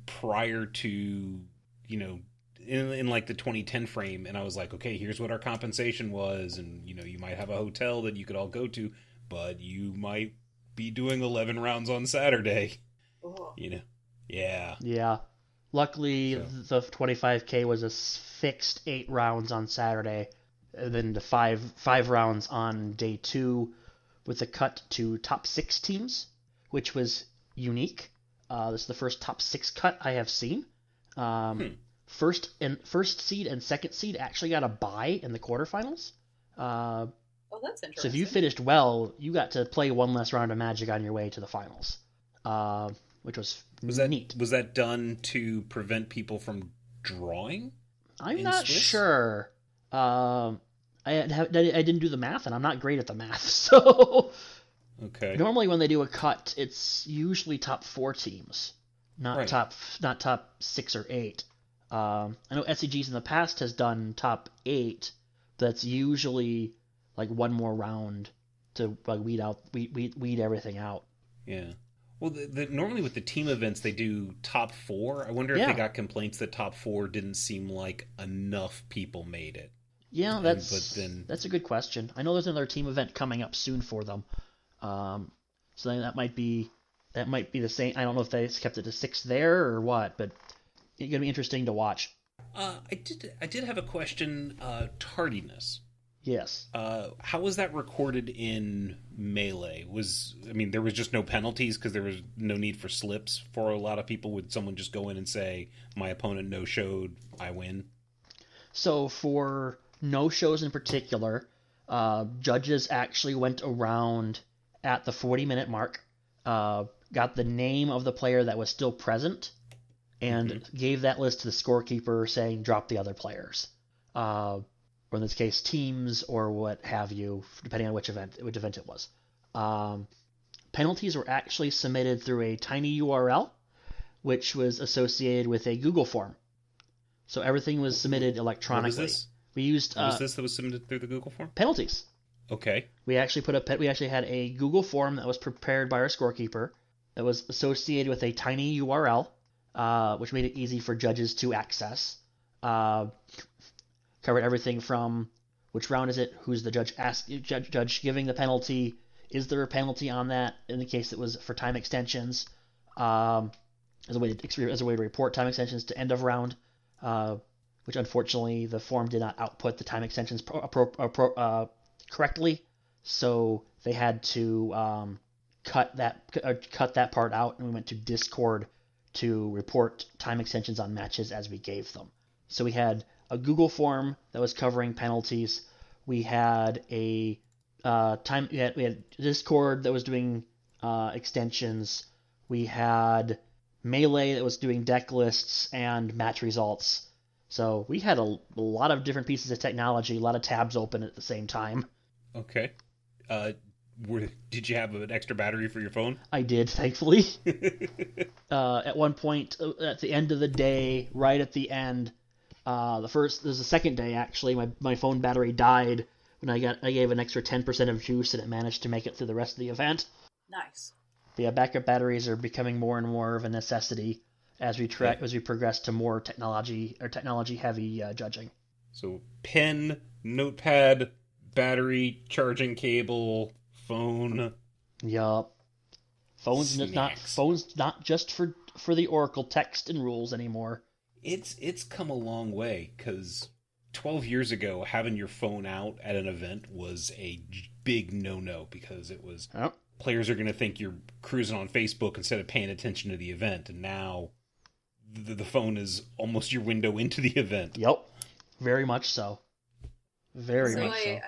prior to you know in, in like the 2010 frame, and I was like, okay, here's what our compensation was, and you know you might have a hotel that you could all go to, but you might be doing 11 rounds on Saturday, Oh. you know. Yeah, Yeah. Luckily, So- the 25k was a fixed eight rounds on Saturday, and then the five five rounds on day two, with a cut to top six teams, which was unique. Uh, this is the first top six cut I have seen. Um, Hmm. First and first seed and second seed actually got a bye in the quarterfinals. Uh, Oh, that's interesting. so if you finished well, you got to play one less round of Magic on your way to the finals, uh, which was, was that neat. was that done to prevent people from drawing? I'm not Swiss? sure. Um, I, had, I didn't do the math, and I'm not great at the math. So Okay. normally when they do a cut, it's usually top four teams, not Right. top not top six or eight. Um, I know SCGs in the past has done top eight. That's usually like one more round to like weed out weed weed, weed everything out. Yeah. Well, the, the, normally with the team events they do top four. I wonder if Yeah. they got complaints that top four didn't seem like enough people made it. Yeah, And- that's but then- that's a good question. I know there's another team event coming up soon for them, um, so then that might be that might be the same. I don't know if they kept it to six there or what, but it's gonna be interesting to watch. Uh, I did. I did have a question. Uh, tardiness. Yes. Uh, how was that recorded in melee? Was I mean, there was just no penalties because there was no need for slips for a lot of people. Would someone just go in and say, "My opponent no showed, I win"? So for no shows in particular, uh, judges actually went around at the 40 minute mark, uh, got the name of the player that was still present, and gave that list to the scorekeeper saying drop the other players. Uh, or in this case, teams or what have you, depending on which event which event it was. Um, penalties were actually submitted through a tiny URL, which was associated with a Google form. So everything was submitted What electronically. was this? We used What was uh, this that was submitted through the Google form? penalties. Okay. We actually put a we actually had a Google form that was prepared by our scorekeeper that was associated with a tiny URL, uh, which made it easy for judges to access. Uh, covered everything from which round is it, who's the judge ask judge, judge giving the penalty, is there a penalty on that in the case it was for time extensions, um, as a way to as a way to report time extensions to end of round, uh, which unfortunately the form did not output the time extensions pro, pro, pro, uh, correctly, so they had to um, cut that uh, cut that part out, and we went to Discord to report time extensions on matches as we gave them. So we had a Google form that was covering penalties. We had a uh, time we had, we had Discord that was doing uh, extensions. We had Melee that was doing deck lists and match results. So we had a, a lot of different pieces of technology, a lot of tabs open at the same time. Okay. Uh, were, did you have an extra battery for your phone? I did, thankfully. uh, at one point, uh, at the end of the day, right at the end, uh, the first, there's the second day actually, my, my phone battery died when I got I gave an extra 10% of juice and it managed to make it through the rest of the event. Nice. But yeah, backup batteries are becoming more and more of a necessity as we tra- Okay. as we progress to more technology or technology heavy uh, judging. So pen, notepad, battery, charging cable, phone. Yup. Phones n- not phones not just for for the Oracle text and rules anymore. It's it's come a long way because 12 years ago having your phone out at an event was a big no-no because it was Yep. players are going to think you're cruising on Facebook instead of paying attention to the event and now the, the phone is almost your window into the event. Yep. Very much so. Very so much so.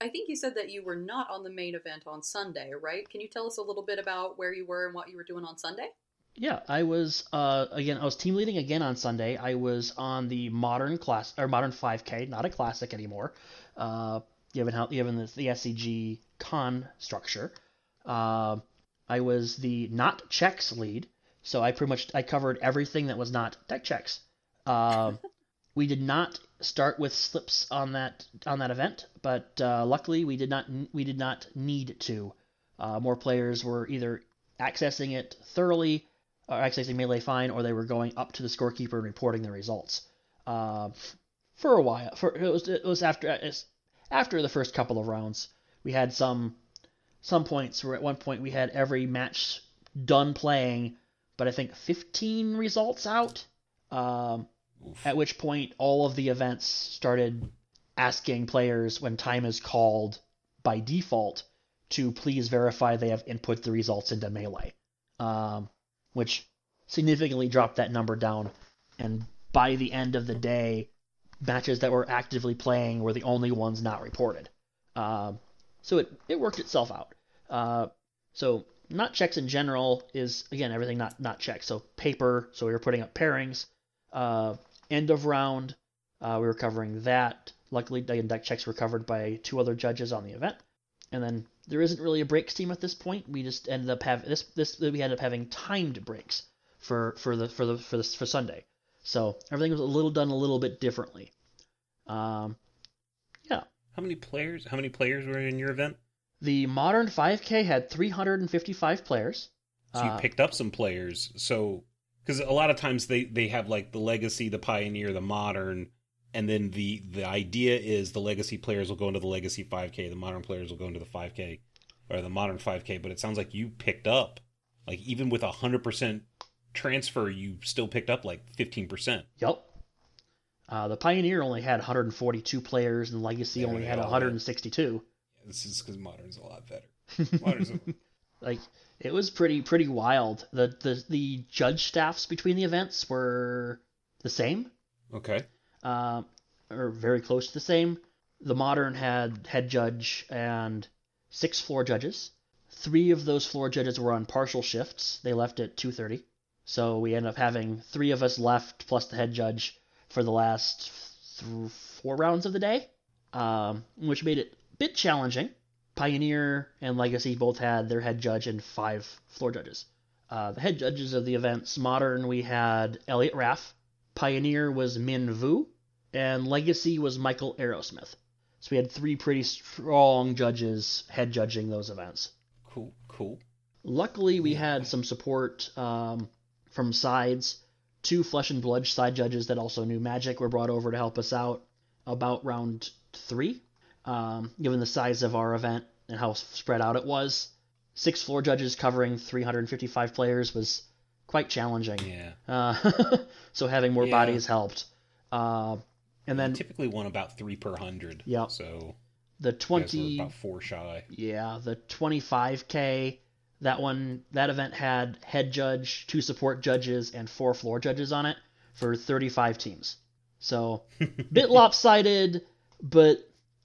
I, think you said that you were not on the main event on Sunday, right? Can you tell us a little bit about where you were and what you were doing on Sunday? Yeah, I was uh again I was team leading again on Sunday. I was on the modern class or modern 5K, not a classic anymore. Uh given how given the, the SCG con structure. Uh, I was the not checks lead, so I pretty much I covered everything that was not deck checks. Uh, we did not start with slips on that on that event, but uh, luckily we did not we did not need to. Uh, more players were either accessing it thoroughly, or accessing melee fine, or they were going up to the scorekeeper and reporting the results. Uh, for a while, for it was it was after it's after the first couple of rounds, we had some some points where at one point we had every match done playing, but I think 15 results out. Um, Oof. at which point all of the events started asking players when time is called by default to please verify they have input the results into melee, um, which significantly dropped that number down. And by the end of the day, matches that were actively playing were the only ones not reported. Um, so it, it worked itself out. Uh, so not checks in general is again everything not not checks. So paper. So we were putting up pairings. Uh, end of round, uh, we were covering that. Luckily, again, deck checks were covered by two other judges on the event. And then there isn't really a breaks team at this point. We just ended up having this this we ended up having timed breaks for for the for the for this for Sunday. So everything was a little done a little bit differently. Um, yeah. How many players? How many players were in your event? The modern 5K had 355 players. So you Uh, picked up some players. So because a lot of times they they have like the legacy, the pioneer, the modern, and then the the idea is the legacy players will go into the legacy 5K, the modern players will go into the 5K or the modern 5K. But it sounds like you picked up like even with a hundred percent transfer, you still picked up like fifteen percent. Yep. Uh, the Pioneer only had 142 players, and Legacy Yeah, only had all did. 162. This is because modern's a lot better. Modern's a, Like it was pretty pretty wild. The the the judge staffs between the events were the same, okay. um, or very close to the same. The modern had head judge and six floor judges. Three of those floor judges were on partial shifts. They left at 2:30, so we ended up having three of us left plus the head judge for the last th- four rounds of the day, um, which made it a bit challenging. Pioneer and Legacy both had their head judge and five floor judges. Uh, the head judges of the events, Modern, we had Elliot Raff. Pioneer was Min Vu. And Legacy was Michael Aerosmith. So we had three pretty strong judges head judging those events. Cool. Cool. Luckily, we had some support um, from sides. Two Flesh and Blood side judges that also knew Magic were brought over to help us out about round three. Um, given the size of our event and how spread out it was, six floor judges covering 355 players was quite challenging. Yeah. Uh, so having more Yeah. bodies helped. Uh, and then you typically want about three per hundred. Yeah. So the you guys 20. were about four shy. Yeah, the 25k. That one, that event had head judge, two support judges, and four floor judges on it for 35 teams. So, bit lopsided, but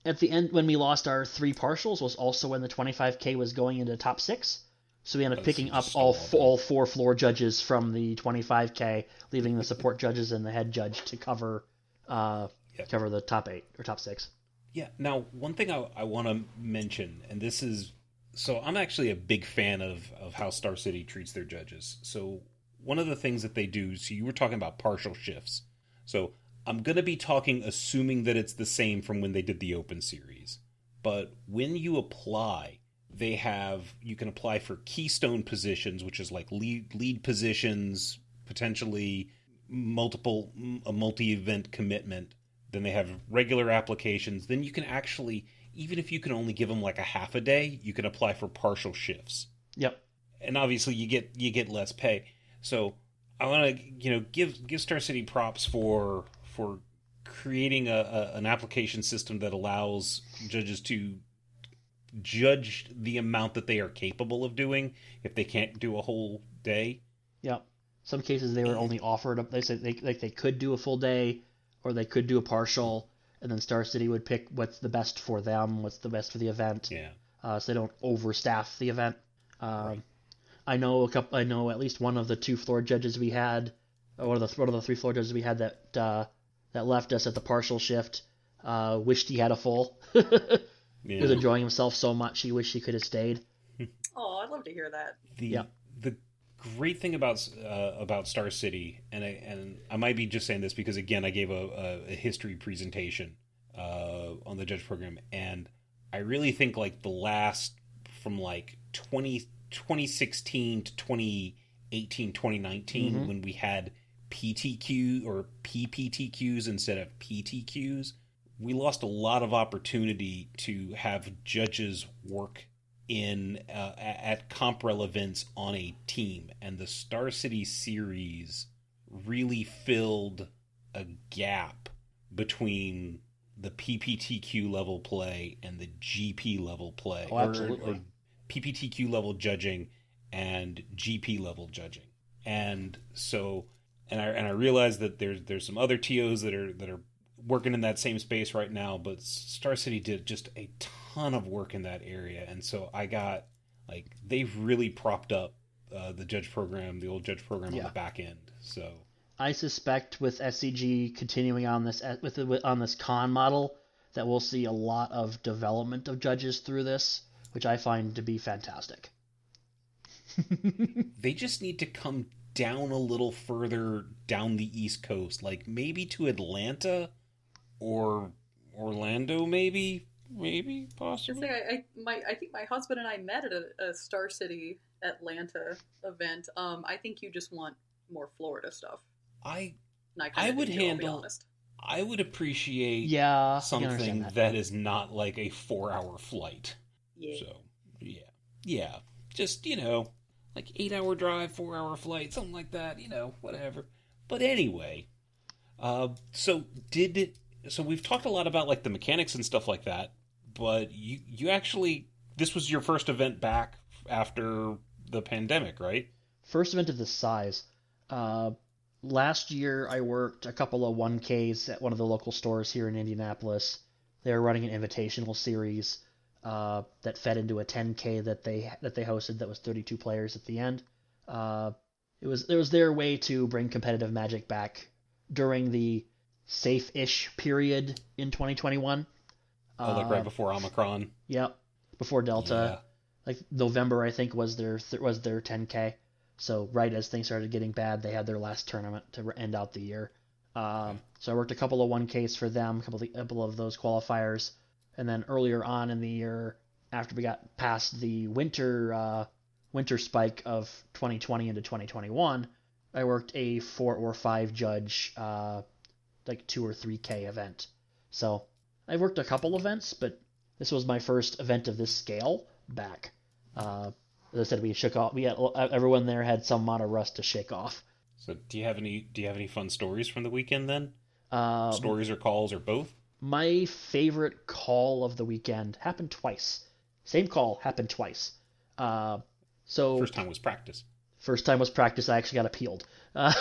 at the end, when we lost our three partials, was also when the 25k was going into top six. So we ended up That's picking up all awful. f- all four floor judges from the 25k, leaving the support judges and the head judge to cover uh, Yep. cover the top eight or top six. Yeah. Now, one thing I, I want to mention, and this is so I'm actually a big fan of of how Star City treats their judges. So one of the things that they do. So you were talking about partial shifts. So I'm going to be talking assuming that it's the same from when they did the Open Series. But when you apply, they have you can apply for keystone positions, which is like lead lead positions, potentially multiple a multi-event commitment. Then they have regular applications. Then you can actually even if you can only give them like a half a day, you can apply for partial shifts Yep. and obviously you get you get less pay. So I want to you know give give Star City props for for creating a, a an application system that allows judges to judge the amount that they are capable of doing if they can't do a whole day. Yep. Some cases they were only offered. Up. They said they like they could do a full day, or they could do a partial, and then Star City would pick what's the best for them, what's the best for the event, Yeah. uh, so they don't overstaff the event. Um, Right. I know a couple. I know at least one of the two floor judges we had, or one of the one of the three floor judges we had that uh, that left us at the partial shift. Uh, wished he had a full. he was enjoying himself so much he wished he could have stayed. Oh, I'd love to hear that. the Yeah. the great thing about uh, about Star City, and I and I might be just saying this because again I gave a, a, a history presentation uh, on the judge program, and I really think like the last from like 20, 2016 to 2018, 2019, Mhm. when we had PTQ or PPTQs instead of PTQs, we lost a lot of opportunity to have judges work in uh, at Comp REL events on a team, and the Star City series really filled a gap between the PPTQ level play and the GP level play, Oh, or- absolutely. or PPTQ level judging and GP level judging, and so and I and I realize that there's there's some other TOs that are that are working in that same space right now, but Star City did just a ton of work in that area, and so I got like they've really propped up uh, the judge program, the old judge program on the back end. So I suspect with SCG continuing on this with the, on this con model that we'll see a lot of development of judges through this, which I find to be fantastic. they just need to come down a little further down the East Coast, like maybe to Atlanta or Orlando, maybe. maybe possibly. say I, I my I think my husband and I met at a, a Star City Atlanta event. Um, I think you just want more Florida stuff. I I, I would do, handle- I would appreciate Yeah, I can understand something that. that is not like a four-hour flight. Yeah. So yeah, yeah, just you know, like eight-hour drive, four-hour flight, something like that. You know, whatever. But anyway, uh, so did so we've talked a lot about like the mechanics and stuff like that, but you you actually this was your first event back after the pandemic, right? First event of this size. Uh, last year, I worked a couple of 1Ks at one of the local stores here in Indianapolis. They were running an invitational series uh, that fed into a 10K that they that they hosted that was 32 players at the end. Uh, it was it was their way to bring competitive Magic back during the safe-ish period in 2021. Oh, like Uh, right before Omicron. Yep, before Delta like November I think was their th- was their 10k. So right as things started getting bad, they had their last tournament to end out the year. Um, so I worked a couple of 1ks for them, a couple of, the, couple of those qualifiers, and then earlier on in the year, after we got past the winter uh, winter spike of 2020 into 2021, I worked a four or five judge uh, like two or three k event. So I've worked a couple events, but this was my first event of this scale back. Uh, as I said, we shook off. We had everyone there had some amount of rust to shake off. So do you have any do you have any fun stories from the weekend then? Um, stories or calls or both? My favorite call of the weekend happened twice. Same call happened twice. Uh, so First time was practice. First time was practice. I actually got appealed. Uh,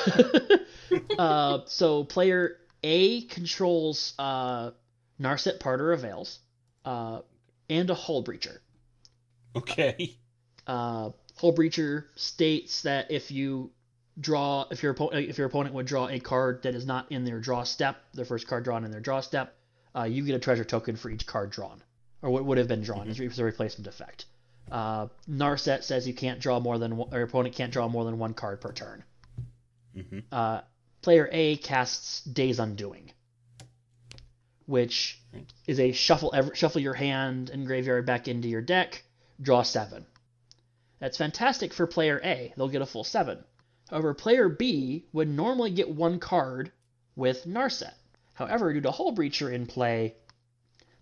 uh, so player A controls uh, Narset Parter of Veils uh, and a Hull Breacher. Okay. Uh, Hull Breacher states that if you draw, if your oppo- if your opponent would draw a card that is not in their draw step, their first card drawn in their draw step, uh, you get a treasure token for each card drawn, or what would have been drawn. Mhm. It's a replacement effect. Uh, Narset says you can't draw more than one, or your opponent can't draw more than one card per turn. hmm Uh, player A casts Days Undoing, which is a shuffle ev- shuffle your hand and graveyard back into your deck, draw seven. That's fantastic for player A. They'll get a full seven. However, player B would normally get one card with Narset. However, due to Hull Breacher in play,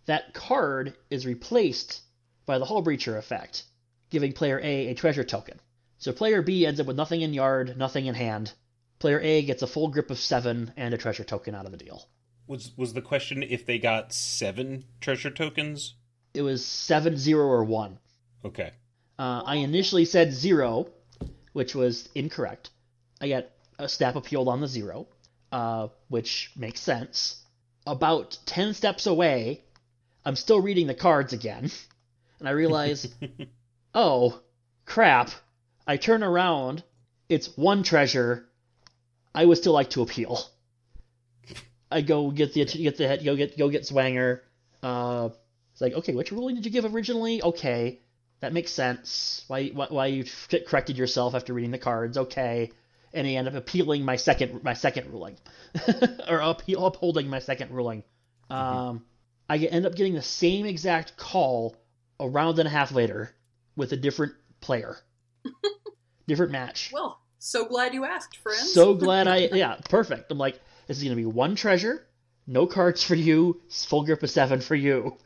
that card is replaced by the Hull Breacher effect, giving player A a treasure token. So player B ends up with nothing in yard, nothing in hand. Player A gets a full grip of seven and a treasure token out of the deal. Was was the question if they got seven treasure tokens? It was seven, zero, or one. Okay. Uh, I initially said zero, which was incorrect. I got a snap appealed on the zero, uh, which makes sense. About 10 steps away, I'm still reading the cards again, and I realize, oh, crap. I turn around, it's one treasure. I would still like to appeal. I go get the get the head, go get go get Swanger. Uh, it's like, okay, which ruling did you give originally? Okay, that makes sense. Why why, why you corrected yourself after reading the cards? Okay, and he ended up appealing my second my second ruling, or appeal, upholding my second ruling. Um, I end up getting the same exact call a round and a half later with a different player, different match. Well, so glad you asked, friends. So glad I yeah, perfect. I'm like, this is gonna be one treasure, no cards for you, full grip of seven for you.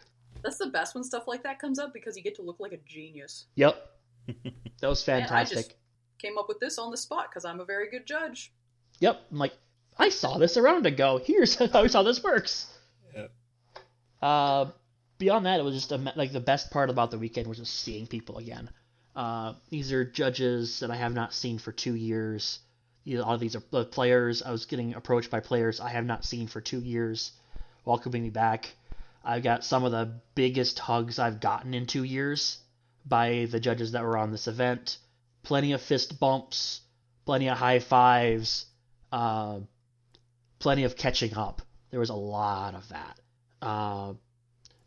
That's the best when stuff like that comes up because you get to look like a genius. Yep. That was fantastic. Just came up with this on the spot because I'm a very good judge. Yep. I'm like, I saw this a round ago. Here's how how this works. Yep. Uh, beyond that, it was just a, like the best part about the weekend was just seeing people again. Uh, these are judges that I have not seen for two years. You know, a lot of these are uh, players. I was getting approached by players I have not seen for two years, welcoming me back. I got some of the biggest hugs I've gotten in two years by the judges that were on this event. Plenty of fist bumps, plenty of high fives, uh, plenty of catching up. There was a lot of that. Uh,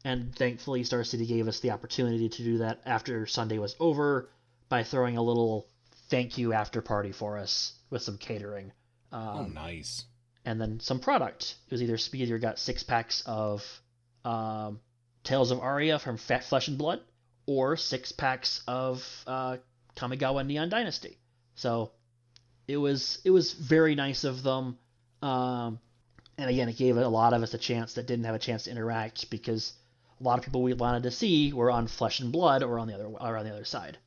and thankfully, Star City gave us the opportunity to do that after Sunday was over by throwing a little thank you after party for us with some catering. Um, oh, nice. and then some product. It was either Speed or got six packs of um, Tales of Aria from Fat Flesh and Blood, or six packs of uh, Kamigawa Neon Dynasty. So it was it was very nice of them. Um, and again, it gave a lot of us a chance that didn't have a chance to interact because a lot of people we wanted to see were on Flesh and Blood or on the other or on the other side.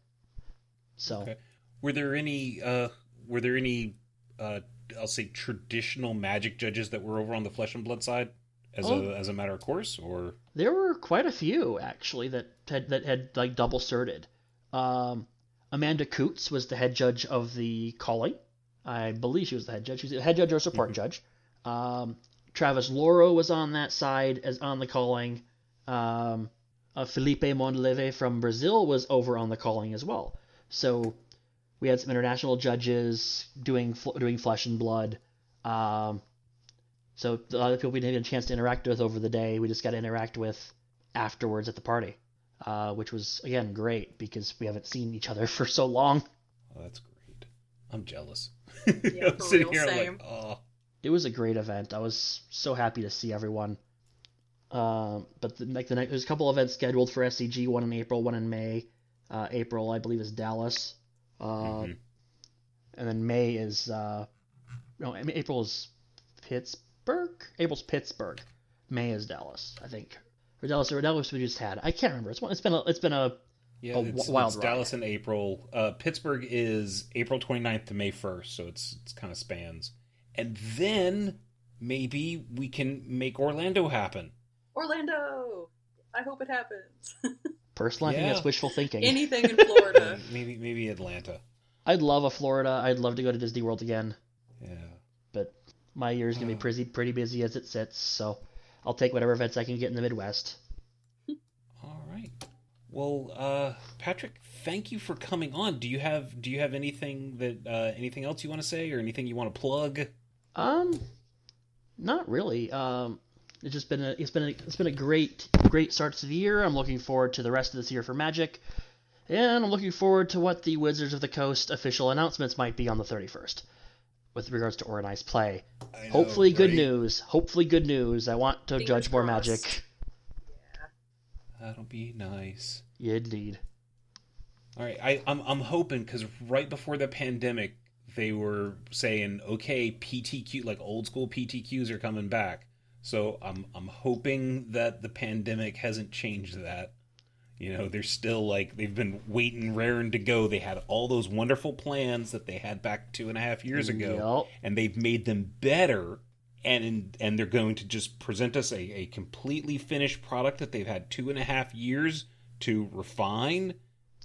So, Okay. Were there any? Uh, were there any? Uh, I'll say traditional Magic judges that were over on the Flesh and Blood side, as Oh. a as a matter of course, or There were quite a few actually that had that had like double certed. Um, Amanda Coots was the head judge of the calling. I believe she was the head judge. She was the head judge or support Mhm. judge. Um, Travis Loro was on that side as on the calling. Um, uh, Felipe Monleve from Brazil was over on the calling as well. So we had some international judges doing doing flesh and blood. Um, so a lot of people we didn't get a chance to interact with over the day, we just got to interact with afterwards at the party, uh, which was again great because we haven't seen each other for so long. oh, that's great. I'm jealous. Yeah, I'm sitting real, here same. like, oh, It was a great event. I was so happy to see everyone. Um, but the, like the next, there's a couple events scheduled for SCG. One in April, one in May. Uh, April, I believe, is Dallas, uh, mhm. and then May is uh, no, I mean, April is Pittsburgh. April's Pittsburgh. May is Dallas, I think. Or Dallas or Dallas we just had. I can't remember. It's it's been a it's been a yeah, a it's, wild it's ride. Dallas in April. Uh, Pittsburgh is April 29th to May 1st, so it's it's kind of spans, and then maybe we can make Orlando happen. Orlando. I hope it happens. personal. I think that's wishful thinking. Anything in Florida. maybe maybe Atlanta. I'd love a Florida. I'd love to go to Disney World again. Yeah. but my year's gonna be pretty pretty busy as it sits, so I'll take whatever events I can get in the Midwest. All right. Well, uh, Patrick, thank you for coming on. Do you have Do you have anything that uh, anything else you want to say, or anything you want to plug? Um, not really. Um, it's just been a it's been a, it's been a great great start to the year. I'm looking forward to the rest of this year for Magic, and I'm looking forward to what the Wizards of the Coast official announcements might be on the 31st with regards to organized play. Hopefully, good news. Hopefully, good news. I want to Fingers judge more crossed. Magic. That'll be nice. Yeah, indeed. All right, I, I'm I'm hoping because right before the pandemic, they were saying, okay, PTQ like old school PTQs are coming back. So I'm I'm hoping that the pandemic hasn't changed that. You know, they're still like they've been waiting, raring to go. They had all those wonderful plans that they had back two and a half years ago, Yep. and they've made them better. And and they're going to just present us a, a completely finished product that they've had two and a half years to refine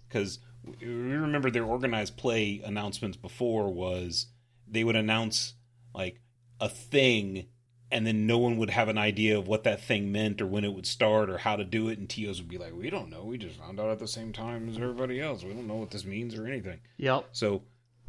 because we remember their organized play announcements before was they would announce like a thing and then no one would have an idea of what that thing meant or when it would start or how to do it and TOs would be like we don't know we just found out at the same time as everybody else we don't know what this means or anything Yep. so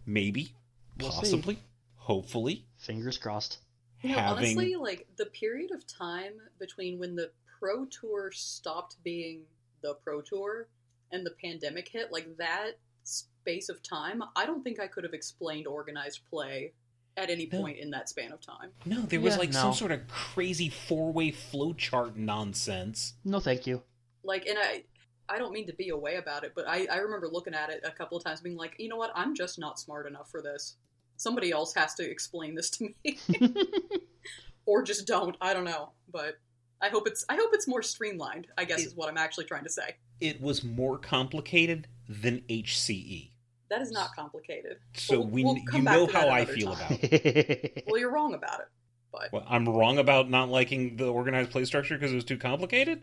maybe We'll see. possibly hopefully Fingers crossed. You know, having honestly, like the period of time between when the Pro Tour stopped being the Pro Tour and the pandemic hit, like that space of time, I don't think I could have explained organized play at any No. point in that span of time. no there was Yeah, like no. some sort of crazy four-way flowchart nonsense No, thank you. Like, and I. I don't mean to be away about it, but I, I remember looking at it a couple of times being like, you know what, I'm just not smart enough for this. Somebody else has to explain this to me. or just don't. I don't know. But I hope it's I hope it's more streamlined, I guess It- is what I'm actually trying to say. it was more complicated than HCE That is not complicated. So We'll- we, we'll you know how I feel time. about it. Well, you're wrong about it. But Well, I'm wrong about not liking the organized play structure because it was too complicated.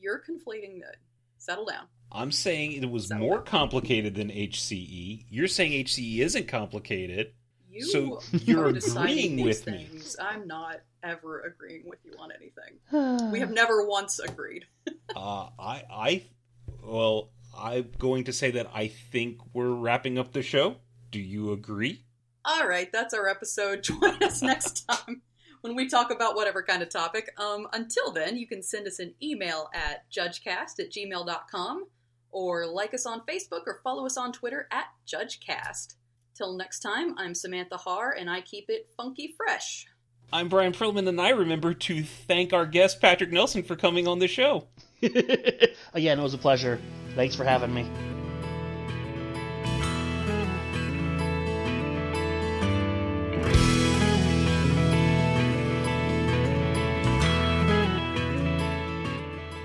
you're conflating the settle down. I'm saying it was Settle more down. complicated than HCE. You're saying HCE isn't complicated. You So you're agreeing these with me. I'm not ever agreeing with you on anything. We have never once agreed. Uh, I, I, well, I'm going to say that I think we're wrapping up the show. Do you agree? All right, that's our episode. Join us next time when we talk about whatever kind of topic. Um, until then, you can send us an email at judgecast at gmail.com or like us on Facebook or follow us on Twitter at judgecast. Till next time, I'm Samantha Harr and I keep it funky fresh. I'm Brian Prillaman, and I remember to thank our guest Patrick Nelson for coming on the show. Again, it was a pleasure. Thanks for having me.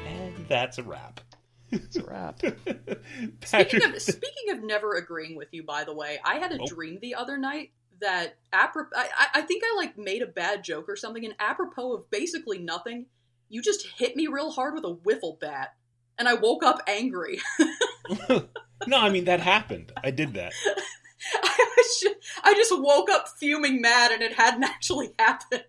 And that's a wrap. It's a wrap. Speaking of speaking of never agreeing with you, by the way, I had a Oh. dream the other night that apropos, I, I- I think I like made a bad joke or something, and apropos of basically nothing, you just hit me real hard with a wiffle bat, and I woke up angry. no, I mean that happened. I did that. I, was ju- I just woke up fuming mad, and it hadn't actually happened.